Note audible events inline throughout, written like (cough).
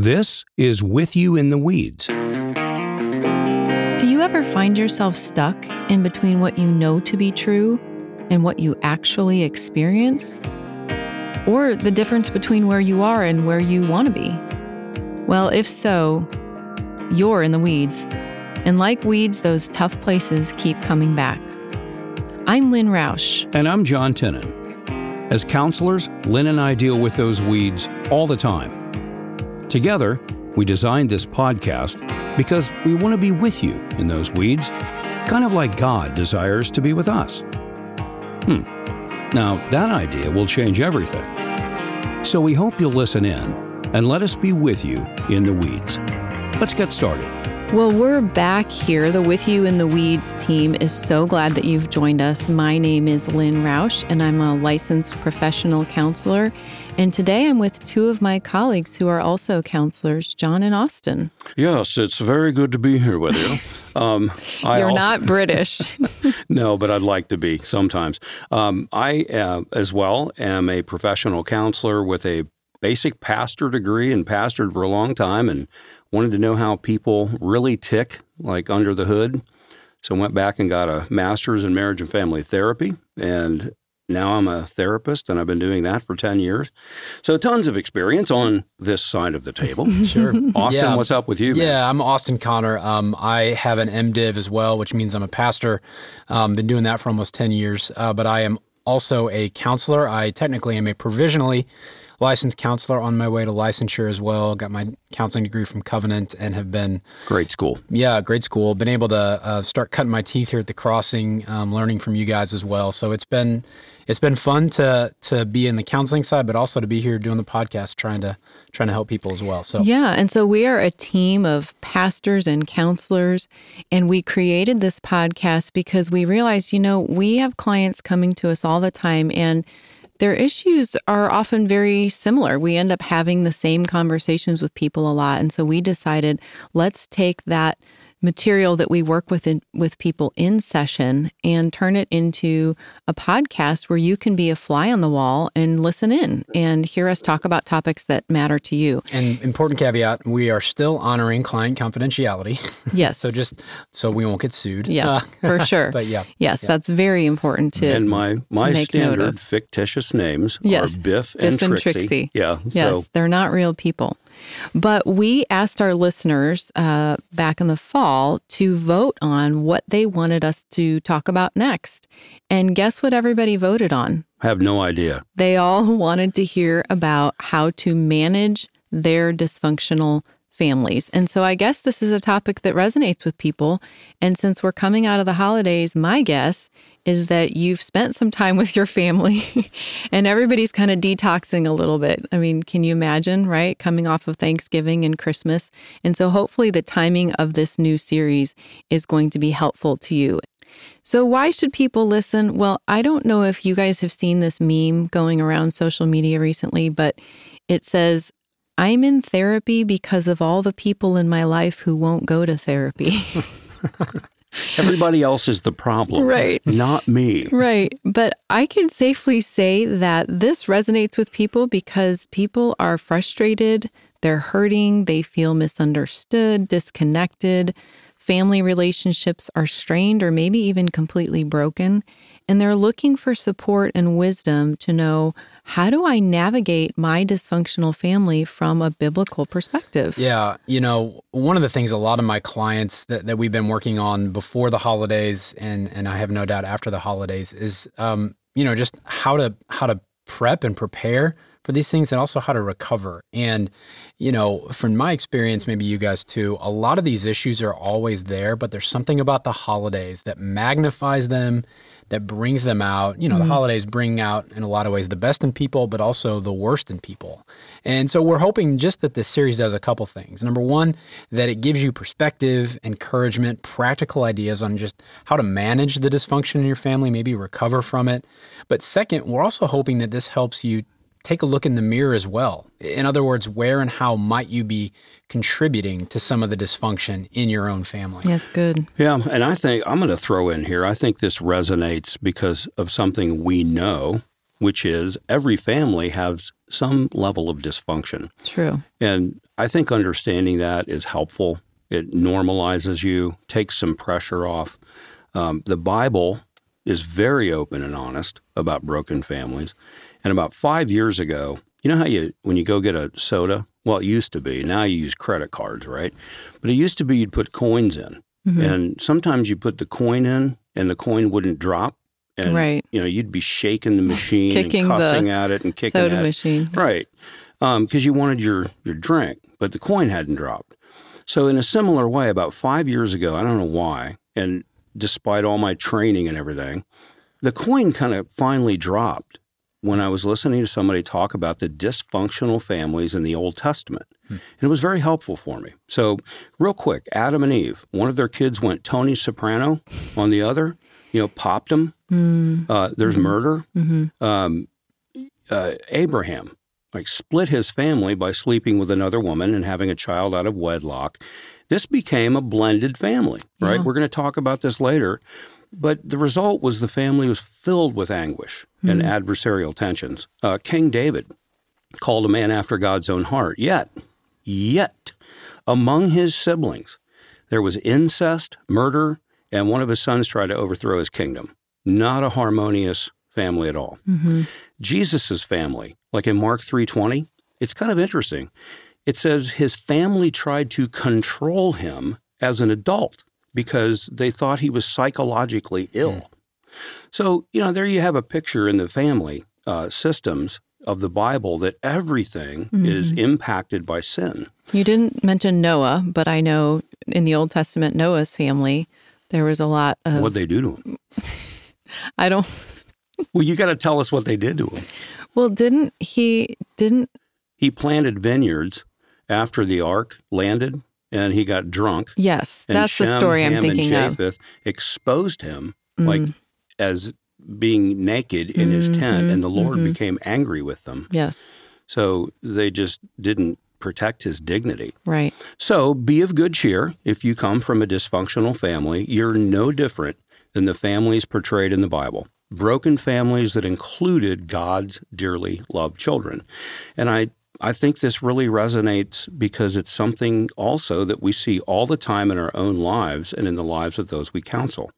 This is With You in the Weeds. Do you ever find yourself stuck in between what you know to be true and what you actually experience? Or the difference between where you are and where you want to be? Well, if so, you're in the weeds. And like weeds, those tough places keep coming back. I'm Lynn Roush. And I'm John Tinnin. As counselors, Lynn and I deal with those weeds all the time. Together, we designed this podcast because we want to be with you in those weeds, kind of like God desires to be with us. Hmm. Now, that idea will change everything. So we hope you'll listen in and let us be with you in the weeds. Let's get started. Well, we're back here. The With You in the Weeds team is so glad that you've joined us. My name is Lynn Roush, and I'm a licensed professional counselor. And today I'm with two of my colleagues who are also counselors, John and Austin. Yes, it's very good to be here with you. (laughs) Um, You're also, not British. (laughs) no, but I'd like to be sometimes. Um, I, uh, as well, am a professional counselor with a basic pastor degree and pastored for a long time and wanted to know how people really tick, like under the hood. So I went back and got a master's in marriage and family therapy. And now I'm a therapist and I've been doing that for 10 years. So tons of experience on this side of the table. (laughs) sure. Austin, yeah. what's up with you? Man? Yeah, I'm Austin Conner. Um, I have an MDiv as well, which means I'm a pastor. Um, been doing that for almost 10 years. Uh, but I am also a counselor. I technically am a provisionally licensed counselor on my way to licensure as well. Got my counseling degree from Covenant and have been great school. Yeah, great school. Been able to uh, start cutting my teeth here at the crossing, um, learning from you guys as well. So it's been it's been fun to to be in the counseling side, but also to be here doing the podcast, trying to trying to help people as well. So yeah, and so we are a team of pastors and counselors, and we created this podcast because we realized, you know, we have clients coming to us all the time, and their issues are often very similar. We end up having the same conversations with people a lot. And so we decided let's take that material that we work with in, with people in session and turn it into a podcast where you can be a fly on the wall and listen in and hear us talk about topics that matter to you. And important caveat, we are still honoring client confidentiality. Yes. (laughs) so just so we won't get sued. Yes, uh, for (laughs) sure. but yeah. Yes, yeah. that's very important to And my my standard fictitious names yes. are Biff, Biff and, Trixie. and Trixie. Yeah. Yes, so. they're not real people. But we asked our listeners uh, back in the fall to vote on what they wanted us to talk about next. And guess what everybody voted on? I have no idea. They all (laughs) wanted to hear about how to manage their dysfunctional families. And so I guess this is a topic that resonates with people. And since we're coming out of the holidays, my guess is that you've spent some time with your family (laughs) and everybody's kind of detoxing a little bit. I mean, can you imagine, right? Coming off of Thanksgiving and Christmas. And so hopefully the timing of this new series is going to be helpful to you. So, why should people listen? Well, I don't know if you guys have seen this meme going around social media recently, but it says, I'm in therapy because of all the people in my life who won't go to therapy. (laughs) (laughs) Everybody else is the problem. Right. Not me. Right. But I can safely say that this resonates with people because people are frustrated, they're hurting, they feel misunderstood, disconnected. Family relationships are strained or maybe even completely broken. And they're looking for support and wisdom to know how do I navigate my dysfunctional family from a biblical perspective? Yeah. You know, one of the things a lot of my clients that, that we've been working on before the holidays and, and I have no doubt after the holidays is, um, you know, just how to, how to prep and prepare for these things and also how to recover. And, you know, from my experience, maybe you guys too, a lot of these issues are always there, but there's something about the holidays that magnifies them that brings them out. You know, mm-hmm. the holidays bring out in a lot of ways the best in people, but also the worst in people. And so we're hoping just that this series does a couple things. Number one, that it gives you perspective, encouragement, practical ideas on just how to manage the dysfunction in your family, maybe recover from it. But second, we're also hoping that this helps you take a look in the mirror as well. In other words, where and how might you be contributing to some of the dysfunction in your own family? That's good. Yeah, and I think I'm going to throw in here, I think this resonates because of something we know which is every family has some level of dysfunction. True. And I think understanding that is helpful. It normalizes you, takes some pressure off. Um, the Bible is very open and honest about broken families. And about five years ago, you know how you when you go get a soda? Well, it used to be. Now you use credit cards, right? But it used to be you'd put coins in, mm-hmm. and sometimes you put the coin in, and the coin wouldn't drop. And, Right. You know, you'd be shaking the machine Kicking and the cussing at it and kicking Soda at it. machine. Right. Um, because you wanted your, your drink, but the coin hadn't dropped. So, in a similar way, about five years ago, I don't know why, and despite all my training and everything, the coin kind of finally dropped when I was listening to somebody talk about the dysfunctional families in the Old Testament. And it was very helpful for me. So, real quick Adam and Eve, one of their kids went Tony Soprano on the other, you know, popped him. Uh, there's murder. Um, uh, Abraham, like split his family by sleeping with another woman and having a child out of wedlock. This became a blended family, right? Yeah. We're going to talk about this later. But the result was the family was filled with anguish and adversarial tensions. Uh, King David called a man after God's own heart. Yet, yet, among his siblings, there was incest, murder, and one of his sons tried to overthrow his kingdom. Not a harmonious family at all. Jesus's family, like in Mark 3:20, it's kind of interesting. It says his family tried to control him as an adult because they thought he was psychologically ill. So, you know, there you have a picture in the family uh, systems of the Bible that everything is impacted by sin. You didn't mention Noah, but I know in the Old Testament, Noah's family, there was a lot of. What'd they do to him? (laughs) I don't. Well, you got to tell us what they did to him. Well, didn't he? Didn't He planted vineyards after the ark landed, and he got drunk. yes? That's the Shem, story I'm Ham, thinking and of. Exposed him mm. like as being naked in his mm-hmm, tent, and the Lord mm-hmm. became angry with them. Yes, So they just didn't protect his dignity. right. So be of good cheer. If you come from a dysfunctional family, you're no different than the families portrayed in the Bible. Broken families that included God's dearly loved children. And I, I think this really resonates because it's something also that we see all the time in our own lives and in the lives of those we counsel.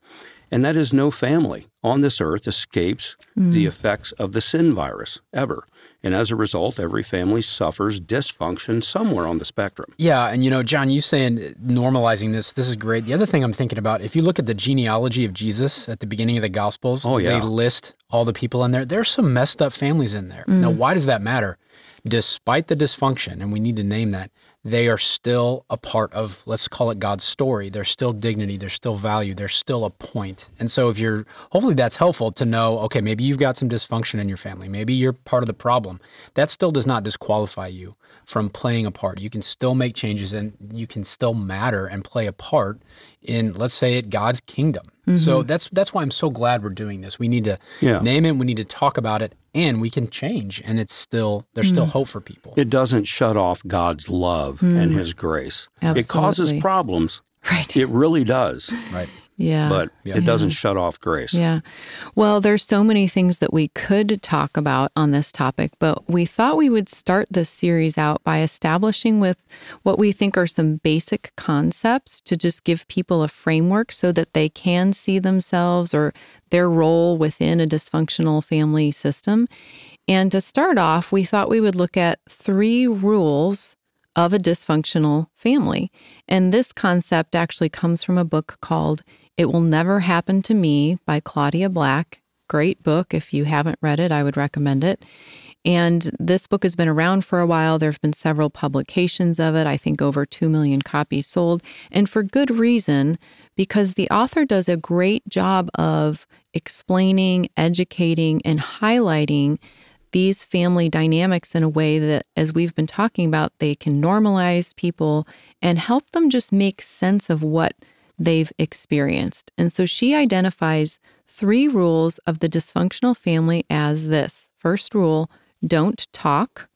And that is no family on this earth escapes mm. the effects of the sin virus ever. And as a result, every family suffers dysfunction somewhere on the spectrum. Yeah, and you know, John, you saying uh, normalizing this, this is great. The other thing I'm thinking about, if you look at the genealogy of Jesus at the beginning of the Gospels, Oh, yeah. they list all the people in there. There's some messed up families in there. Now, mm. why does that matter? Despite the dysfunction, and we need to name that, they are still a part of, let's call it God's story. There's still dignity, there's still value, there's still a point. And so, if you're, hopefully, that's helpful to know, okay, maybe you've got some dysfunction in your family. Maybe you're part of the problem. That still does not disqualify you from playing a part. You can still make changes and you can still matter and play a part in, let's say, it God's kingdom. So mm-hmm. that's that's why I'm so glad we're doing this. We need to Yeah. name it, we need to talk about it, and we can change. And it's still there's still mm. hope for people. It doesn't shut off God's love and mm. His grace. It causes problems. Right. It really does, right. Yeah. but it doesn't shut off grace. Yeah. Well, there's so many things that we could talk about on this topic, but we thought we would start this series out by establishing with what we think are some basic concepts to just give people a framework so that they can see themselves or their role within a dysfunctional family system. And to start off, we thought we would look at three rules of a dysfunctional family. And this concept actually comes from a book called It Will Never Happen to Me by Claudia Black. Great book. If you haven't read it, I would recommend it. And this book has been around for a while. There have been several publications of it, I think over 2 million copies sold, and for good reason, because the author does a great job of explaining, educating, and highlighting these family dynamics in a way that, as we've been talking about, they can normalize people and help them just make sense of what they've experienced. And so she identifies three rules of the dysfunctional family as this first rule, don't talk.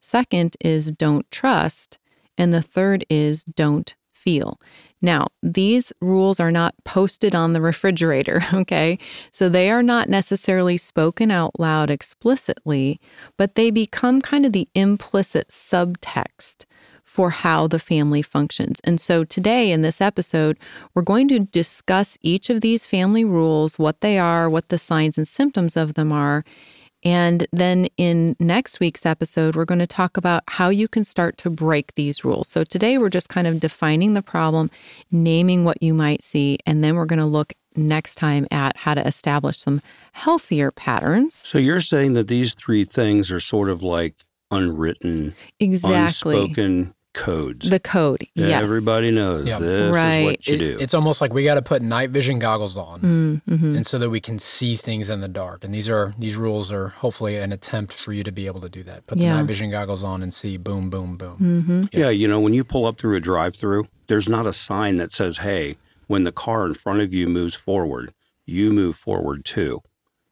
Second is don't trust. And the third is don't feel. Now, these rules are not posted on the refrigerator, (laughs) okay? So they are not necessarily spoken out loud explicitly, but they become kind of the implicit subtext for how the family functions. And so today in this episode, we're going to discuss each of these family rules, what they are, what the signs and symptoms of them are. And then in next week's episode, we're going to talk about how you can start to break these rules. So today we're just kind of defining the problem, naming what you might see, and then we're going to look next time at how to establish some healthier patterns. So you're saying that these three things are sort of like unwritten, Exactly. unspoken codes. The code. that yes. Everybody knows Yeah. this is Right. what you It- do. It's almost like we got to put night vision goggles on, Mm, mhm. and so that we can see things in the dark. And these are these rules are hopefully an attempt for you to be able to do that. Put Yeah. the night vision goggles on and see boom, boom, boom. Mhm. Yeah, you know, when you pull up through a drive through, there's not a sign that says, hey, when the car in front of you moves forward, you move forward too.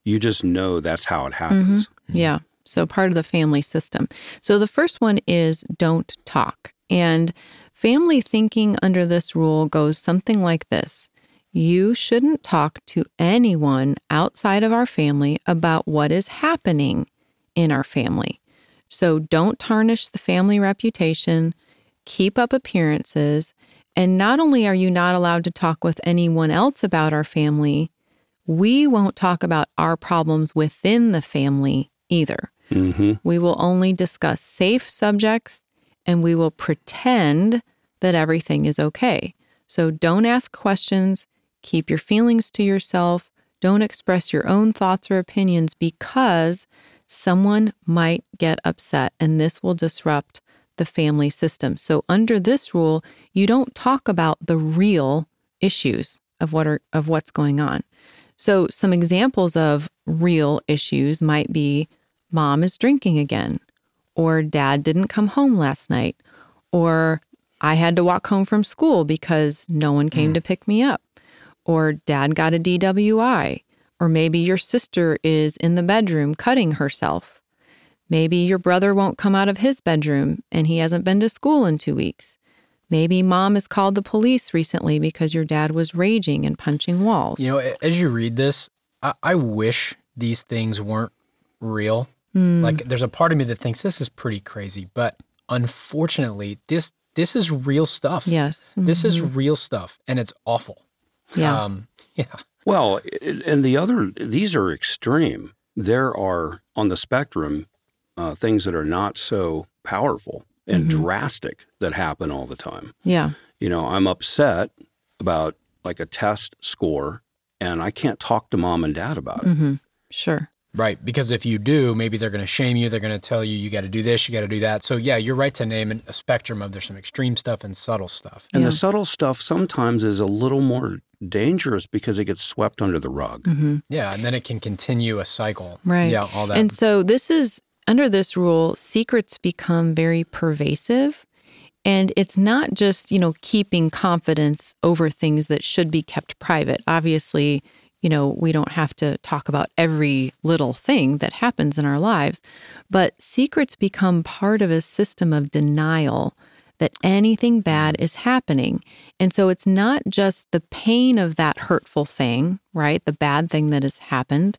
You just know that's how it happens. Yeah. So part of the family system. So the first one is don't talk. And family thinking under this rule goes something like this You shouldn't talk to anyone outside of our family about what is happening in our family. So don't tarnish the family reputation, keep up appearances. And not only are you not allowed to talk with anyone else about our family, we won't talk about our problems within the family either. Hmm We will only discuss safe subjects and we will pretend that everything is okay. So don't ask questions, keep your feelings to yourself, don't express your own thoughts or opinions because someone might get upset and this will disrupt the family system. So under this rule, you don't talk about the real issues of what are of what's going on. So some examples of real issues might be mom is drinking again, or dad didn't come home last night, or I had to walk home from school because no one came to mm. pick me up, or dad got a DWI, or maybe your sister is in the bedroom cutting herself. Maybe your brother won't come out of his bedroom and he hasn't been to school in two weeks. Maybe mom has called the police recently because your dad was raging and punching walls. You know, as you read this, I, I wish these things weren't real. Hmm. Like, there's a part of me that thinks this is pretty crazy, but unfortunately, this this is real stuff. yes. This is real stuff, and it's awful. Yeah. Um, (laughs) yeah. Well, and the other, these are extreme. There are on the spectrum uh, things that are not so powerful and Mhm. drastic that happen all the time. yeah. You know, I'm upset about like a test score and I can't talk to mom and dad about it. Mm-hmm. Sure. Right. Because if you do, maybe they're going to shame you. They're going to tell you, you got to do this, you got to do that. So, yeah, you're right to name a spectrum of there's some extreme stuff and subtle stuff. And Yeah. the subtle stuff sometimes is a little more dangerous because it gets swept under the rug. hmm Yeah. And then it can continue a cycle. Right. Yeah. All that. And so this is under this rule, secrets become very pervasive. And it's not just, you know, keeping confidence over things that should be kept private. Obviously, you know, we don't have to talk about every little thing that happens in our lives, but secrets become part of a system of denial that anything bad is happening. And so it's not just the pain of that hurtful thing, right? The bad thing that has happened,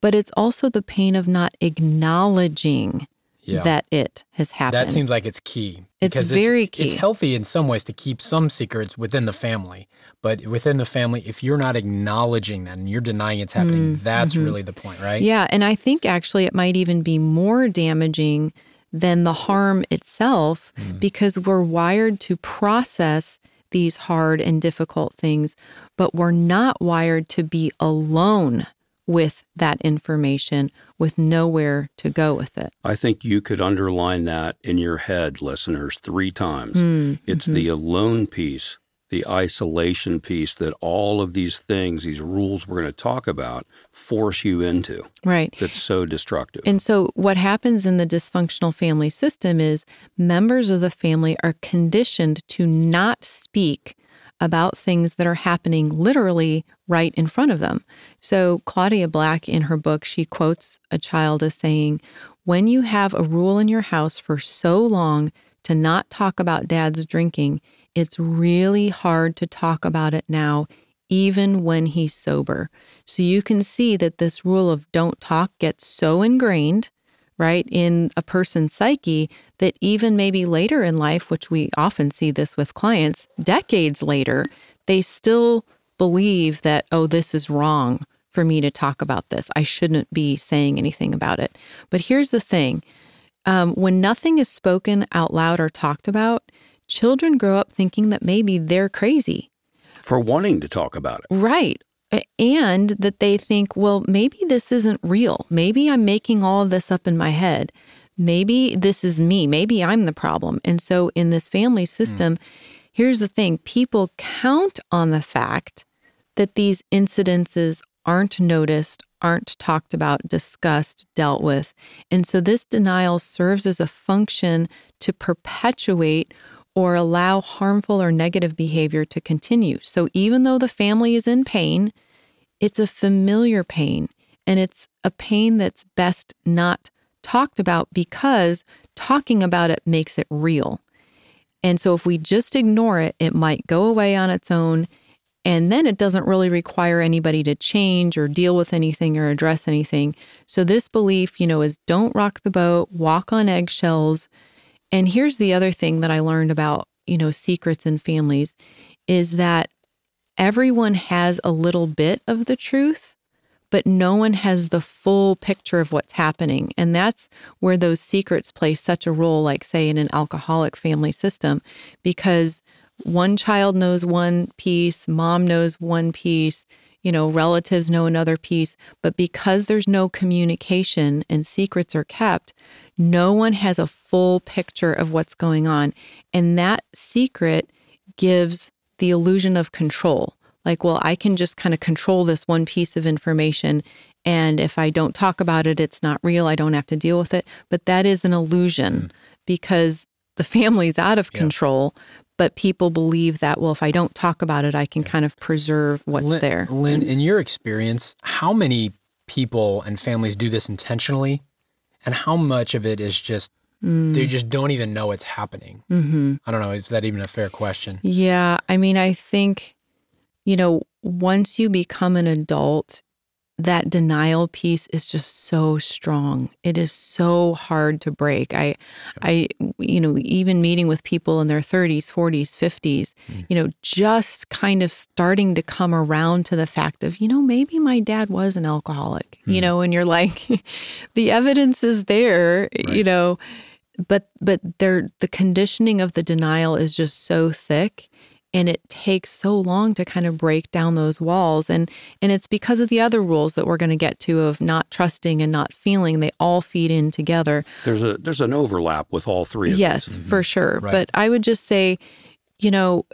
but it's also the pain of not acknowledging yeah. that it has happened. That seems like it's key. It's very It's key. It's healthy in some ways to keep some secrets within the family, but within the family, if you're not acknowledging that and you're denying it's happening, that's really the point, right? Mm, Yeah, and I think actually it might even be more damaging than the harm itself Hmm. because we're wired to process these hard and difficult things, but we're not wired to be alone with that information with nowhere to go with it. I think you could underline that in your head, listeners, three times. Mm, It's mhm. the alone piece, the isolation piece that all of these things, these rules we're going to talk about, force you into. right. That's so destructive. And so, what happens in the dysfunctional family system is members of the family are conditioned to not speak about things that are happening literally right in front of them. So, Claudia Black, in her book, she quotes a child as saying, When you have a rule in your house for so long to not talk about dad's drinking, it's really hard to talk about it now, even when he's sober. So you can see that this rule of don't talk gets so ingrained, right, in a person's psyche that even maybe later in life, which we often see this with clients, decades later, they still believe that, oh, this is wrong for me to talk about this. I shouldn't be saying anything about it. But here's the thing um, when nothing is spoken out loud or talked about, children grow up thinking that maybe they're crazy. For wanting to talk about it. Right. And that they think, well, maybe this isn't real. Maybe I'm making all of this up in my head. Maybe this is me. Maybe I'm the problem. And so in this family system, mm. here's the thing people count on the fact that these incidences aren't noticed, aren't talked about, discussed, dealt with. And so this denial serves as a function to perpetuate or allow harmful or negative behavior to continue. So even though the family is in pain, it's a familiar pain and it's a pain that's best not talked about because talking about it makes it real. And so if we just ignore it, it might go away on its own and then it doesn't really require anybody to change or deal with anything or address anything. So, this belief, you know, is don't rock the boat, walk on eggshells. And here's the other thing that I learned about, you know, secrets in families is that everyone has a little bit of the truth, but no one has the full picture of what's happening. And that's where those secrets play such a role, like, say, in an alcoholic family system, because one child knows one piece, mom knows one piece, you know, relatives know another piece. But because there's no communication and secrets are kept, no one has a full picture of what's going on. And that secret gives the illusion of control. Like, well, I can just kind of control this one piece of information. And if I don't talk about it, it's not real. I don't have to deal with it. But that is an illusion mm. because the family's out of yeah. control, but people believe that well if i don't talk about it i can kind of preserve what's lynn, there lynn in your experience how many people and families do this intentionally and how much of it is just mm. they just don't even know it's happening mm-hmm. i don't know is that even a fair question yeah i mean i think you know once you become an adult that denial piece is just so strong. It is so hard to break. I I you know, even meeting with people in their 30s, 40s, 50s, mm. you know, just kind of starting to come around to the fact of, you know, maybe my dad was an alcoholic. Mm. You know, and you're like (laughs) the evidence is there, right. you know, but but there the conditioning of the denial is just so thick and it takes so long to kind of break down those walls. And and it's because of the other rules that we're going to get to of not trusting and not feeling. They all feed in together. There's a there's an overlap with all three of yes those. for mm-hmm. sure. Right. but i would just say you know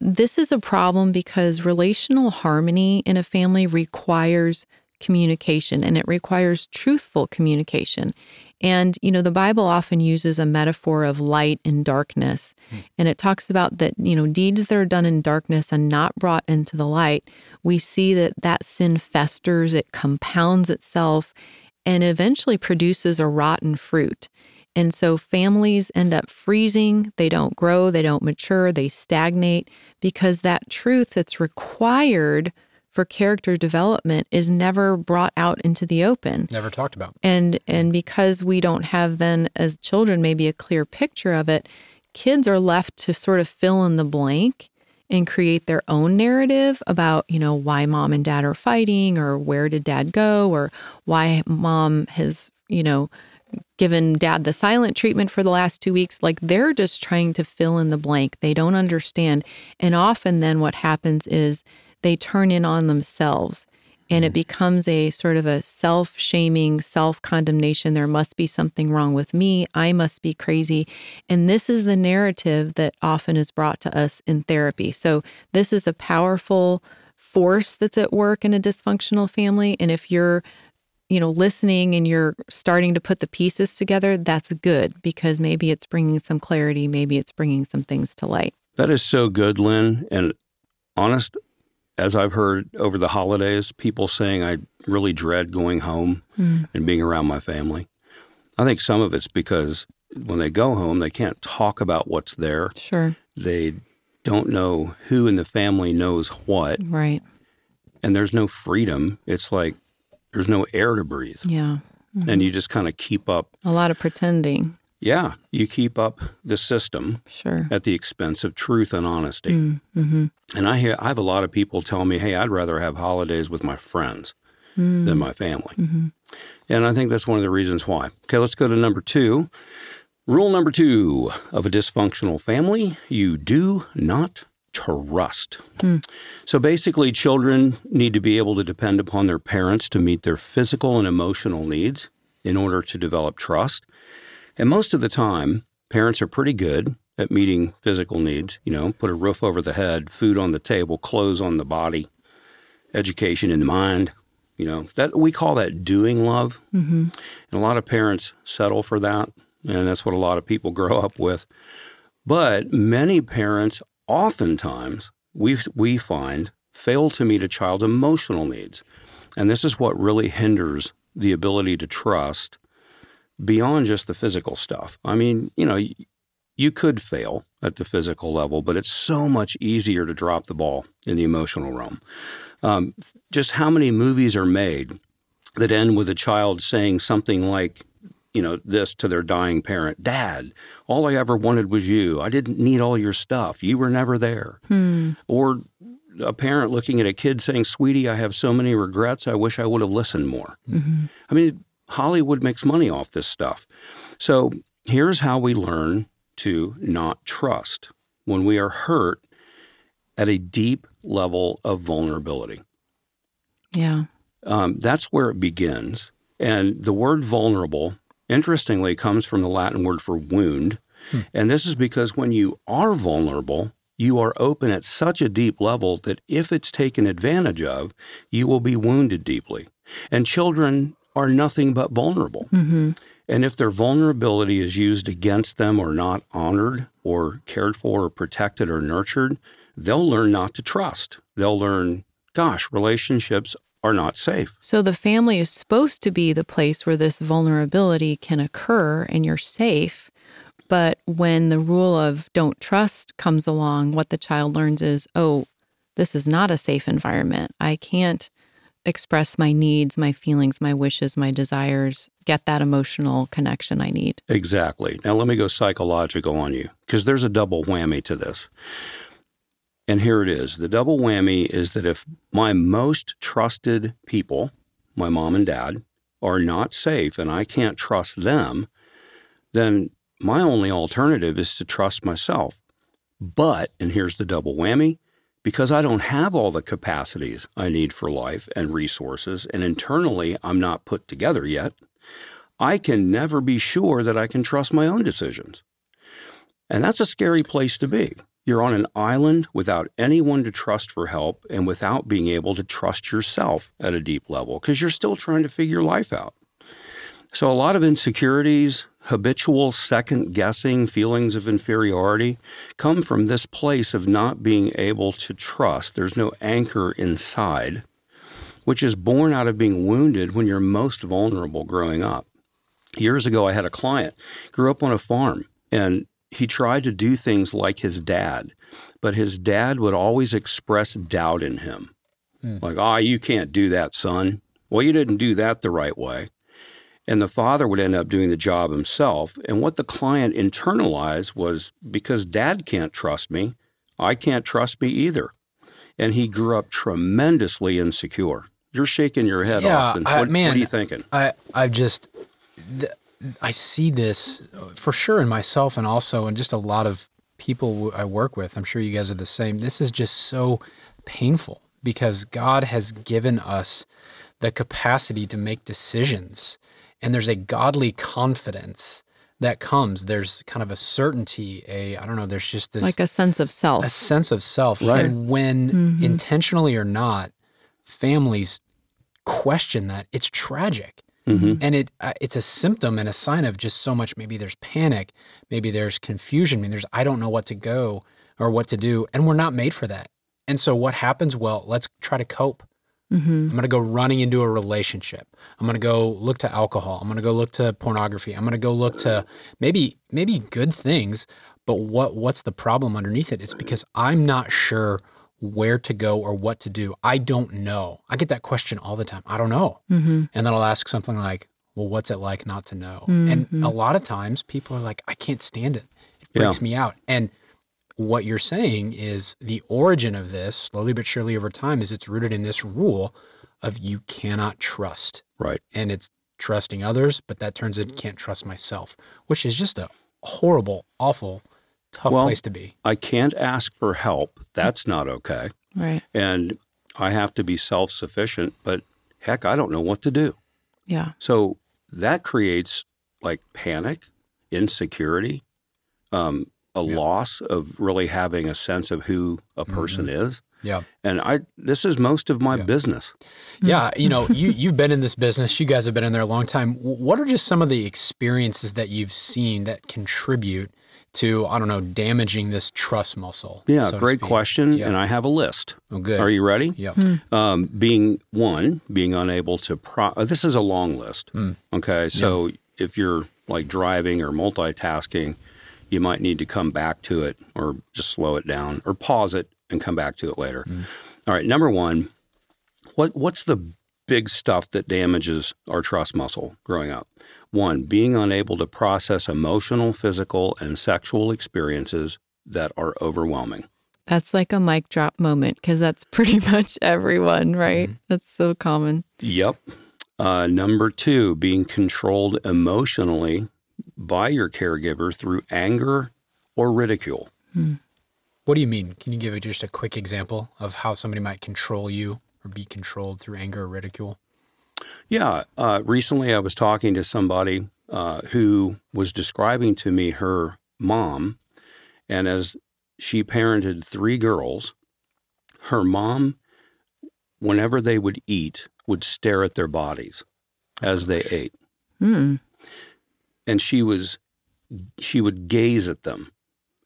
this is a problem because relational harmony in a family requires communication and it requires truthful communication and, you know, the Bible often uses a metaphor of light and darkness. Hmm. And it talks about that, you know, deeds that are done in darkness and not brought into the light, we see that that sin festers, it compounds itself, and eventually produces a rotten fruit. And so families end up freezing, they don't grow, they don't mature, they stagnate because that truth that's required for character development is never brought out into the open never talked about and and because we don't have then as children maybe a clear picture of it kids are left to sort of fill in the blank and create their own narrative about you know why mom and dad are fighting or where did dad go or why mom has you know given dad the silent treatment for the last two weeks. Like they're just trying to fill in the blank. They don't understand. And often then what happens is they turn in on themselves and it mm. becomes a sort of a self shaming, self condemnation. There must be something wrong with me. I must be crazy. And this is the narrative that often is brought to us in therapy. So, this is a powerful force that's at work in a dysfunctional family. And if you're you know, listening and you're starting to put the pieces together, that's good because maybe it's bringing some clarity, maybe it's bringing some things to light. That is so good, Lynn. And honest, as I've heard over the holidays, people saying I really dread going home mm. and being around my family. I think some of it's because when they go home, they can't talk about what's there. Sure. They don't know who in the family knows what, Right. and there's no freedom. It's like there's no air to breathe, Yeah. and you just kind of keep up. A lot of pretending. Yeah, you keep up the system Sure. at the expense of truth and honesty. Mm, mm-hmm. And I hear I have a lot of people tell me, "Hey, I'd rather have holidays with my friends mm. than my family," mm-hmm. and I think that's one of the reasons why. Okay, let's go to number two. Rule number two of a dysfunctional family: you do not trust. Hmm. So basically, children need to be able to depend upon their parents to meet their physical and emotional needs in order to develop trust. And most of the time, parents are pretty good at meeting physical needs. You know, put a roof over the head, food on the table, clothes on the body, education in the mind. You know, that we call that doing love. Mm-hmm. And a lot of parents settle for that. And that's what a lot of people (laughs) grow up with. But many parents, oftentimes, we, we find, fail to meet a child's emotional needs. And this is what really hinders the ability to trust beyond just the physical stuff. I mean, you know, you could fail at the physical level, but it's so much easier to drop the ball in the emotional realm. Um, just how many movies are made that end with a child saying something like, you know, this to their dying parent Dad, all I ever wanted was you. I didn't need all your stuff. You were never there. Or a parent looking at a kid saying, Sweetie, I have so many regrets. I wish I would have listened more. I mean, Hollywood makes money off this stuff. So here's how we learn to not trust when we are hurt at a deep level of vulnerability. Yeah. Um, that's where it begins. And the word vulnerable, interestingly, comes from the Latin word for wound. And this is because when you are vulnerable, you are open at such a deep level that if it's taken advantage of, you will be wounded deeply. And children are nothing but vulnerable. Mm-hmm. And if their vulnerability is used against them or not honored or cared for or protected or nurtured, they'll learn not to trust. They'll learn, gosh, relationships are not safe. So the family is supposed to be the place where this vulnerability can occur and you're safe. But when the rule of don't trust comes along, what the child learns is, oh, this is not a safe environment. I can't express my needs, my feelings, my wishes, my desires, get that emotional connection I need. Exactly. Now, let me go psychological on you because there's a double whammy to this. And here it is the double whammy is that if my most trusted people, my mom and dad, are not safe and I can't trust them, then my only alternative is to trust myself. But, and here's the double whammy because I don't have all the capacities I need for life and resources, and internally I'm not put together yet, I can never be sure that I can trust my own decisions. And that's a scary place to be. You're on an island without anyone to trust for help and without being able to trust yourself at a deep level because you're still trying to figure life out. So, a lot of insecurities, habitual second guessing, feelings of inferiority come from this place of not being able to trust. There's no anchor inside, which is born out of being wounded when you're most vulnerable growing up. Years ago, I had a client, grew up on a farm, and he tried to do things like his dad, but his dad would always express doubt in him. Hmm. Like, oh, you can't do that, son. Well, you didn't do that the right way. And the father would end up doing the job himself. And what the client internalized was because dad can't trust me, I can't trust me either. And he grew up tremendously insecure. You're shaking your head, Yeah, Austin. I- what, man, what are you thinking? I I've just th- I see this for sure in myself and also in just a lot of people I work with. I'm sure you guys are the same. This is just so painful because God has given us the capacity to make decisions and there's a godly confidence that comes. There's kind of a certainty, a I don't know, there's just this Like a sense of self. a sense of self. Right. And when intentionally or not, families question that, it's tragic. Mhm. And it uh, it's a symptom and a sign of just so much. Maybe there's panic, maybe there's confusion, maybe there's I don't know what to go or what to do, and we're not made for that. And so what happens? Well, let's try to cope. Hmm I'm going to go running into a relationship. I'm going to go look to alcohol. I'm going to go look to pornography. I'm going to go look to maybe maybe good things, But what what's the problem underneath it? It's because I'm not sure where to go or what to do. I don't know. I get that question all the time. I don't know. Mm-hmm. And then I'll ask something like, well, what's it like not to know? And Mhm. a lot of times people are like, I can't stand it. It Yeah. freaks me out. And what you're saying is the origin of this, slowly but surely over time, is it's rooted in this rule of you cannot trust. Right. And it's trusting others, but that turns into can't trust myself, which is just a horrible, awful, tough Well- place to be. I can't ask for help. That's not okay. Right. And I have to be self sufficient, but heck, I don't know what to do. Yeah. So that creates like panic, insecurity, um, a Yeah. loss of really having a sense of who a person is. Yeah. And I, this is most of my Yeah. business. Yeah, you know, you you've been in this business. You guys have been in there a long time. What are just some of the experiences that you've seen that contribute to I don't know damaging this trust muscle? Yeah, so great question. Yeah. And I have a list. Oh, good. Are you ready? Yeah. Um, being one, being unable to pro. uh, This is a long list. Mm. Okay, so if you're like driving or multitasking, you might need to come back to it, or just slow it down, or pause it and come back to it later. Mm. All right, number one, what what's the big stuff that damages our trust muscle growing up? One, being unable to process emotional, physical, and sexual experiences that are overwhelming. That's like a mic drop moment because that's (laughs) pretty much everyone, right? That's so common. Yep. Uh, number two, being controlled emotionally by your caregiver through anger or ridicule. What do you mean? Can you give just a quick example of how somebody might control you or be controlled through anger or ridicule? Yeah. Uh, recently, I was talking to somebody uh, who was describing to me her mom. And as she parented three girls, her mom, whenever they would eat, would stare at their bodies as they ate. Hmm. And she was she would gaze at them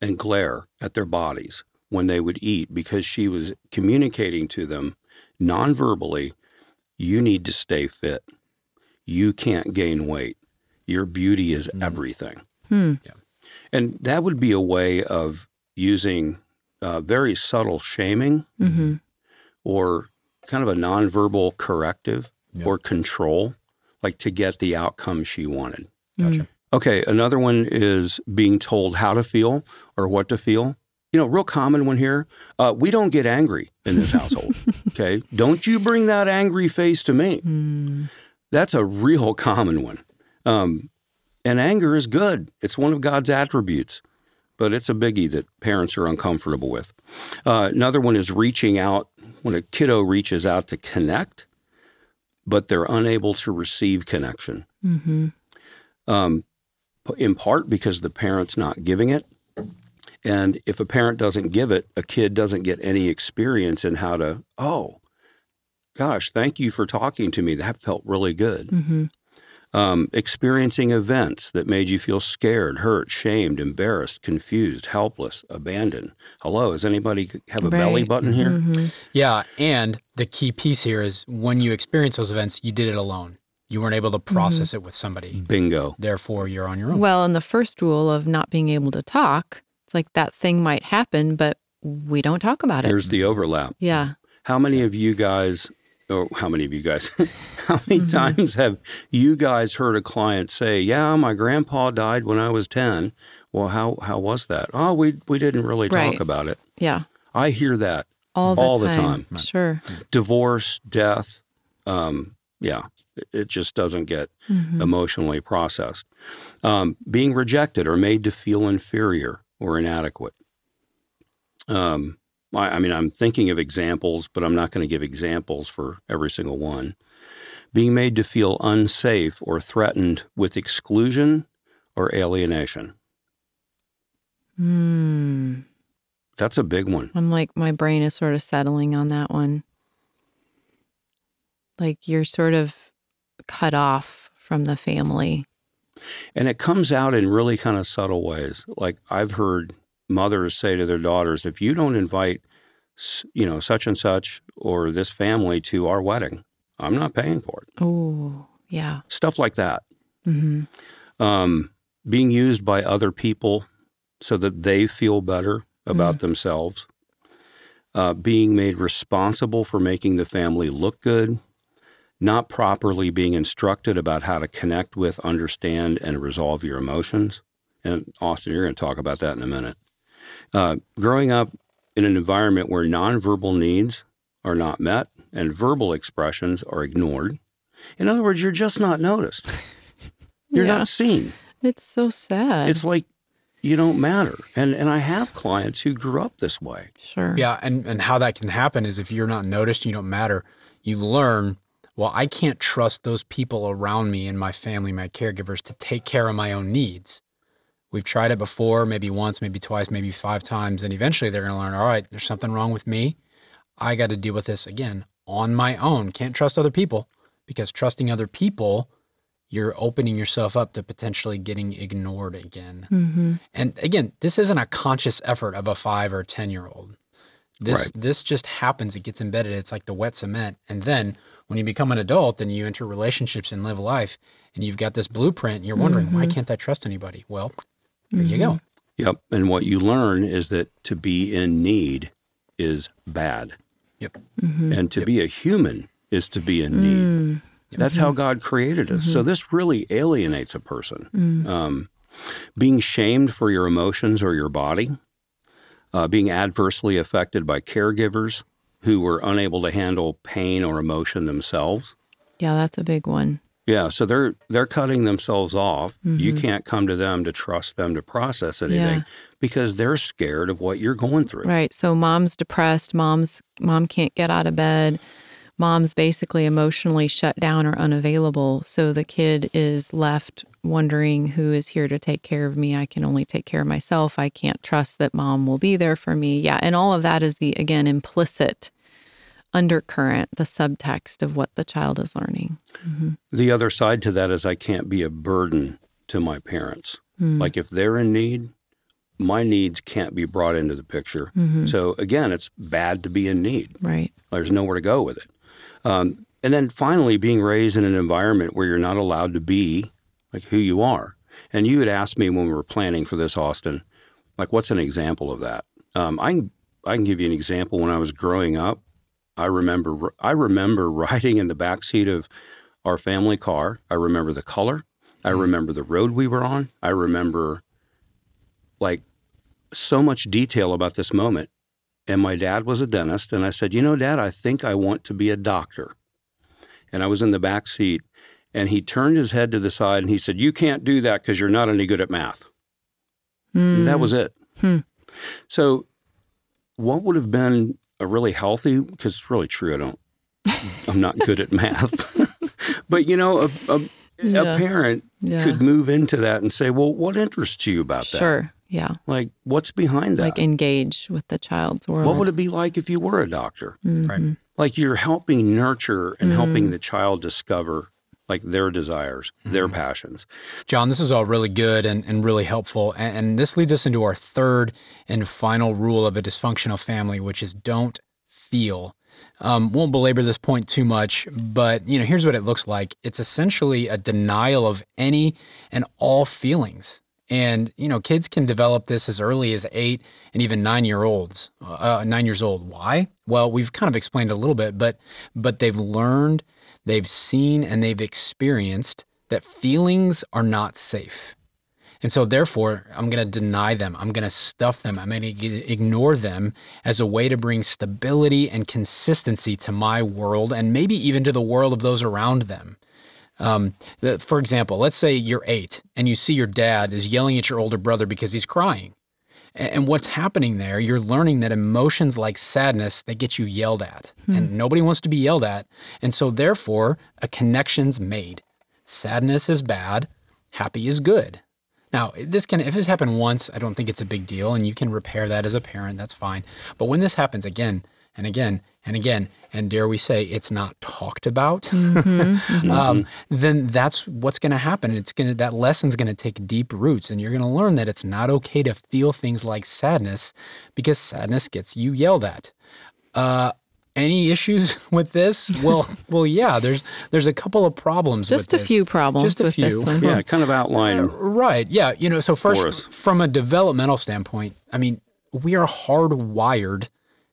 and glare at their bodies when they would eat because she was communicating to them non-verbally you need to stay fit you can't gain weight your beauty is everything Hmm. and that would be a way of using uh, very subtle shaming Mm-hmm. or kind of a nonverbal corrective Yeah. or control like to get the outcome she wanted Gotcha. Okay, another one is being told how to feel or what to feel. You know, real common one here. Uh, we don't get angry in this household. (laughs) okay, don't you bring that angry face to me. Hmm. That's a real common one. Um, and anger is good. It's one of God's attributes, but it's a biggie that parents are uncomfortable with. Uh, another one is reaching out when a kiddo reaches out to connect, but they're unable to receive connection Mm-hmm. Um, in part because the parent's not giving it. And if a parent doesn't give it, a kid doesn't get any experience in how to, oh, gosh, thank you for talking to me. That felt really good. Mm-hmm. Um, experiencing events that made you feel scared, hurt, shamed, embarrassed, confused, helpless, abandoned. Hello, does anybody have a belly button here? Mm-hmm. Yeah, and the key piece here is when you experience those events, you did it alone. You weren't able to process it with somebody. Bingo. Therefore, you're on your own. Well, and the first rule of not being able to talk, it's like that thing might happen, but we don't talk about it. Here's the overlap. yeah. How many of you guys, or how many of you guys, (laughs) how many Mm-hmm. times have you guys heard a client say, "Yeah, my grandpa died when I was 10." Well, how how was that? Oh, we we didn't really talk Right. about it. Yeah. I hear that All the All the time. time. Sure. divorce, death. Um, yeah, it, just doesn't get Mhm. emotionally processed. Um, being rejected or made to feel inferior or inadequate. Um, I, I mean, I'm thinking of examples, but I'm not going to give examples for every single one. Being made to feel unsafe or threatened with exclusion or alienation. Hmm. That's a big one. I'm like, my brain is sort of settling on that one. Like you're sort of cut off from the family. And it comes out in really kind of subtle ways. Like I've heard mothers say to their daughters, if you don't invite, you know, such and such or this family to our wedding, I'm not paying for it. Oh, yeah. Stuff like that. hmm Um, being used by other people so that they feel better about themselves, uh, being made responsible for making the family look good, not properly being instructed about how to connect with, understand, and resolve your emotions. And Austin, you're going to talk about that in a minute. Uh, growing up in an environment where nonverbal needs are not met and verbal expressions are ignored. In other words, you're just not noticed. (laughs) You're Yeah. not seen. It's so sad. It's like you don't matter. And and I have clients who grew up this way. sure. Yeah, and and how that can happen is if you're not noticed, you don't matter. You learn, well, I can't trust those people around me and my family, my caregivers to take care of my own needs. We've tried it before, maybe once, maybe twice, maybe five times, and eventually they're going to learn, all right, there's something wrong with me. I got to deal with this again on my own. Can't trust other people because trusting other people, you're opening yourself up to potentially getting ignored again. Mm-hmm. And again, this isn't a conscious effort of a five or 10 year old. This, Right. this just happens. It gets embedded. It's like the wet cement. And then when you become an adult and you enter relationships and live life and you've got this blueprint and you're wondering, why mm-hmm. can't I trust anybody? Well, here you go. Mm-hmm. Yep. And what you learn is that to be in need is bad. Yep. Mm-hmm. And to be a human is to be in need. Mm. That's how God created us. So this really alienates a person. Mm. Um, being shamed for your emotions or your body, uh, being adversely affected by caregivers who were unable to handle pain or emotion themselves. Yeah, that's a big one. Yeah, so they're they're cutting themselves off. You mm-hmm. can't come to them to trust them to process anything Yeah. because they're scared of what you're going through. Right. So mom's depressed, mom's mom can't get out of bed. Mom's basically emotionally shut down or unavailable. So the kid is left wondering who is here to take care of me. I can only take care of myself. I can't trust that mom will be there for me. Yeah. And all of that is the, again, implicit undercurrent, the subtext of what the child is learning. Mm-hmm. The other side to that is I can't be a burden to my parents. Mm. Like if they're in need, my needs can't be brought into the picture. Mm-hmm. So again, it's bad to be in need. Right. There's nowhere to go with it. Um, and then finally, being raised in an environment where you're not allowed to be like who you are. And you had asked me when we were planning for this, Austin, like what's an example of that? Um, I can I can give you an example. When I was growing up, I remember I remember (laughs) riding in the back seat of our family car. I remember the color. I remember the road we were on. I remember like so much detail about this moment. And my dad was a dentist. And I said, You know, Dad, I think I want to be a doctor. And I was in the back seat. And he turned his head to the side and he said, You can't do that because you're not any good at math. And that was it. Hmm. So, what would have been a really healthy, because it's really true, I don't, I'm not good at math. (laughs) but, you know, a, a, Yeah. a parent Yeah. could move into that and say, Well, what interests you about that? Sure. Yeah. Like, what's behind that? Like engage with the child's world. What would it be like if you were a doctor? Mm-hmm. Right. Like you're helping nurture and Mm. helping the child discover like their desires, their Mm-hmm. passions. John, this is all really good and, and really helpful. And, and this leads us into our third and final rule of a dysfunctional family, which is don't feel. Um, won't belabor this point too much, but you know, here's what it looks like. It's essentially a denial of any and all feelings. And you know, kids can develop this as early as eight and even nine year olds, uh, nine years old. Why? Well, we've kind of explained a little bit, but but they've learned, they've seen, and they've experienced that feelings are not safe. And so, therefore, I'm going to deny them. I'm going to stuff them. I'm going to ignore them as a way to bring stability and consistency to my world and maybe even to the world of those around them. Um, the, for example, let's say you're eight and you see your dad is yelling at your older brother because he's crying. And what's happening there, you're learning that emotions like sadness, they get you yelled at. Hmm. And nobody wants to be yelled at. And so therefore, a connection's made. Sadness is bad, happy is good. Now, this can if this happened once, I don't think it's a big deal and you can repair that as a parent, that's fine. But when this happens again and again and again, and dare we say it's not talked about, (laughs) um, then that's what's going to happen. It's going to that lesson's going to take deep roots, and you're going to learn that it's not okay to feel things like sadness, because sadness gets you yelled at. Uh, any issues (laughs) with this? Well, (laughs) well, yeah. There's there's a couple of problems. Just with a this. few problems Just a with this few. one. Yeah, kind of outline. Right. Yeah. You know, so first, from a developmental standpoint, I mean, we are hardwired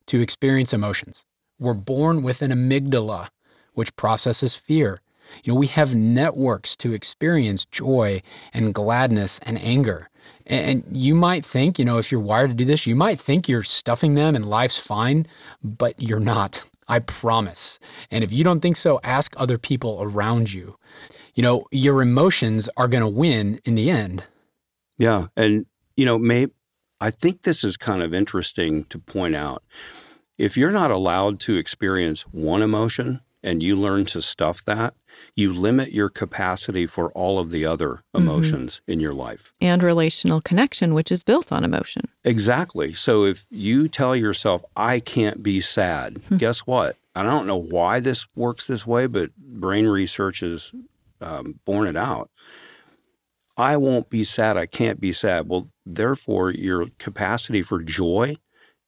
to experience emotions. We're born with an amygdala, which processes fear. You know, we have networks to experience joy and gladness and anger. And you might think, you know, if you're wired to do this, you might think you're stuffing them and life's fine, but you're not. I promise. And if you don't think so, ask other people around you. You know, your emotions are going to win in the end. Yeah, and you know, may I think this is kind of interesting to point out. If you're not allowed to experience one emotion and you learn to stuff that, you limit your capacity for all of the other emotions in your life. And relational connection, which is built on emotion. Exactly. So if you tell yourself, I can't be sad, guess what? I don't know why this works this way, but brain research has um, borne it out. I won't be sad. I can't be sad. Well, therefore, your capacity for joy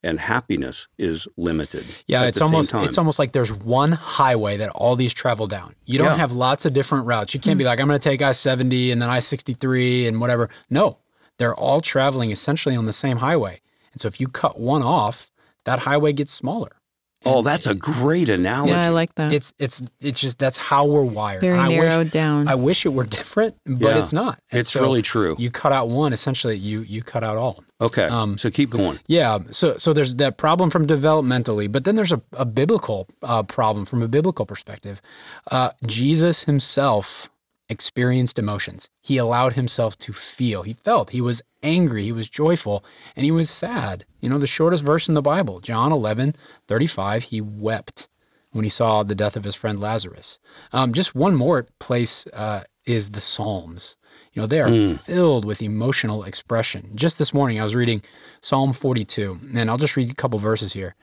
and happiness is limited. Yeah, it's almost time. it's almost like there's one highway that all these travel down. You don't Yeah. have lots of different routes. You can't be hmm. like I'm going to take I-70 and then I-63 and whatever. No. They're all traveling essentially on the same highway. And so if you cut one off, that highway gets smaller. Oh, that's a great analogy. Yeah, I like that. It's it's it's just that's how we're wired. Very I wish- narrowed down. I wish it were different, but Yeah. it's not. And it's so really true. You cut out one, essentially you you cut out all. okay, um, so keep going. Yeah, so so there's that problem from developmentally, but then there's a, a biblical uh, problem from a biblical perspective. Uh, Jesus himself experienced emotions. He allowed himself to feel. He felt. He was angry. He was joyful, and he was sad. You know, the shortest verse in the Bible, John 11, 35, he wept when he saw the death of his friend Lazarus. Um, just one more place uh, is the Psalms. You know, they are filled with emotional expression. Just this morning, I was reading Psalm 42, and I'll just read a couple verses here.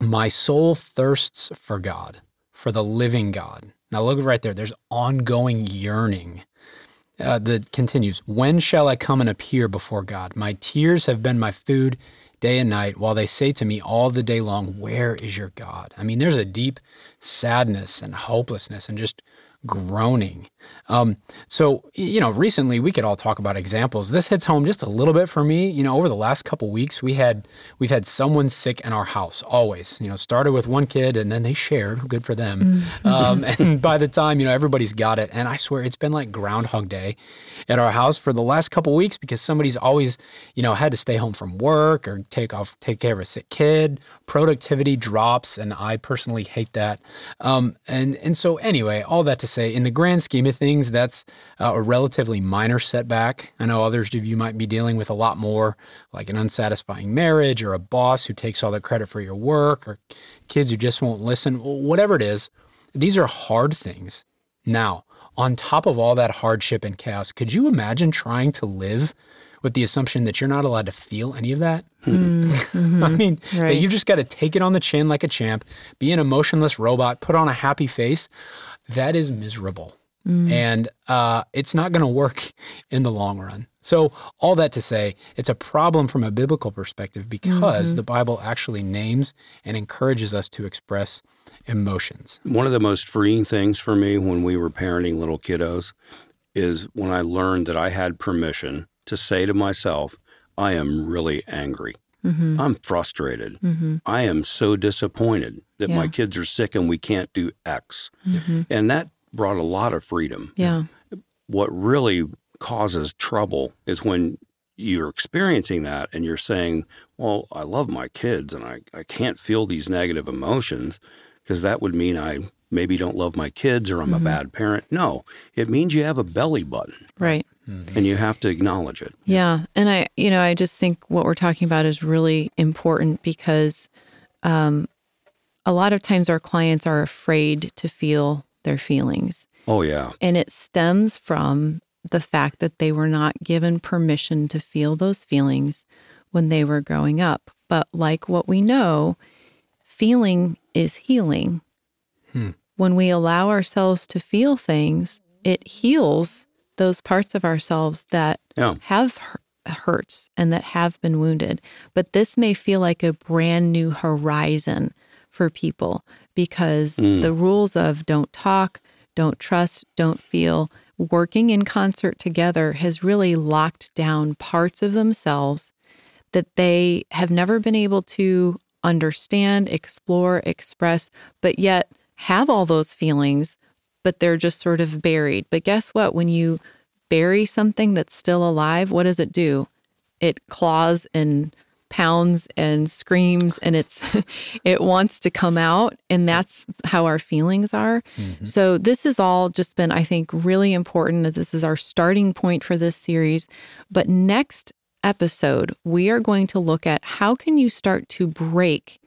My soul thirsts for God, for the living God. Now, look right there. There's ongoing yearning. Uh, that continues. When shall I come and appear before God? My tears have been my food day and night, while they say to me all the day long, Where is your God? I mean, there's a deep sadness and hopelessness and just groaning. Um, so, you know, recently we could all talk about examples. This hits home just a little bit for me. You know, over the last couple weeks, we had we've had someone sick in our house. Always, you know, started with one kid and then they shared. Good for them. Um, (laughs) and by the time you know everybody's got it, and I swear it's been like Groundhog Day at our house for the last couple weeks because somebody's always, you know, had to stay home from work or take off, take care of a sick kid. Productivity drops, and I personally hate that. Um, and and so anyway, all that to say, in the grand scheme of things, that's uh, a relatively minor setback. I know others of you might be dealing with a lot more, like an unsatisfying marriage or a boss who takes all the credit for your work or kids who just won't listen. Whatever it is, these are hard things. Now, on top of all that hardship and chaos, could you imagine trying to live with the assumption that you're not allowed to feel any of that? (laughs) I mean, that you've just got to take it on the chin like a champ, be an emotionless robot, put on a happy face. That is miserable. And uh, it's not going to work (laughs) in the long run. So, all that to say, it's a problem from a biblical perspective because the Bible actually names and encourages us to express emotions. One of the most freeing things for me when we were parenting little kiddos is when I learned that I had permission to say to myself, I am really angry. Mm-hmm. I'm frustrated. Mm-hmm. I am so disappointed that my kids are sick and we can't do X. Mm-hmm. And that brought a lot of freedom. yeah. What really causes trouble is when you're experiencing that and you're saying, Well, I love my kids and I, I can't feel these negative emotions because that would mean I maybe don't love my kids or I'm a bad parent. No, it means you have a belly button Right. And you have to acknowledge it. Yeah. And I, you know, I just think what we're talking about is really important because um, a lot of times our clients are afraid to feel their feelings. Oh, yeah. And it stems from the fact that they were not given permission to feel those feelings when they were growing up. But like what we know, feeling is healing. When we allow ourselves to feel things, it heals those parts of ourselves that Yeah. have hurts and that have been wounded. But this may feel like a brand new horizon for people because Mm. the rules of don't talk, don't trust, don't feel, working in concert together has really locked down parts of themselves that they have never been able to understand, explore, express, but yet have all those feelings, but they're just sort of buried. But guess what? When you bury something that's still alive, what does it do? It claws and pounds and screams and it's (laughs) it wants to come out and that's how our feelings are. Mm-hmm. So this has all just been I think really important that this is our starting point for this series. But next episode, we are going to look at how can you start to break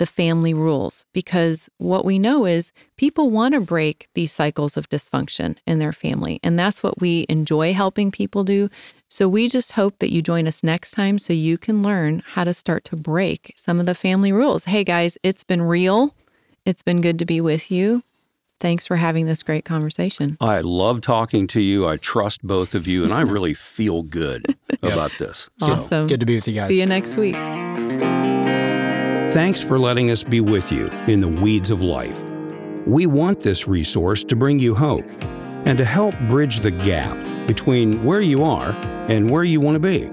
the family rules because what we know is people want to break these cycles of dysfunction in their family and that's what we enjoy helping people do. So we just hope that you join us next time so you can learn how to start to break some of the family rules. Hey guys, it's been real. It's been good to be with you. Thanks for having this great conversation. I love talking to you. I trust both of you, and I (laughs) really feel good about this. So, Awesome. Good to be with you guys. See you next week. Thanks for letting us be with you in the weeds of life. We want this resource to bring you hope and to help bridge the gap between where you are and where you want to be.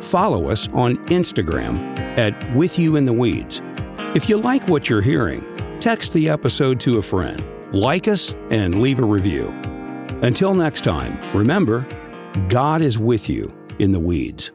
Follow us on Instagram at With You in the Weeds. If you like what you're hearing, text the episode to a friend, like us, and leave a review. Until next time, remember, God is with you in the weeds.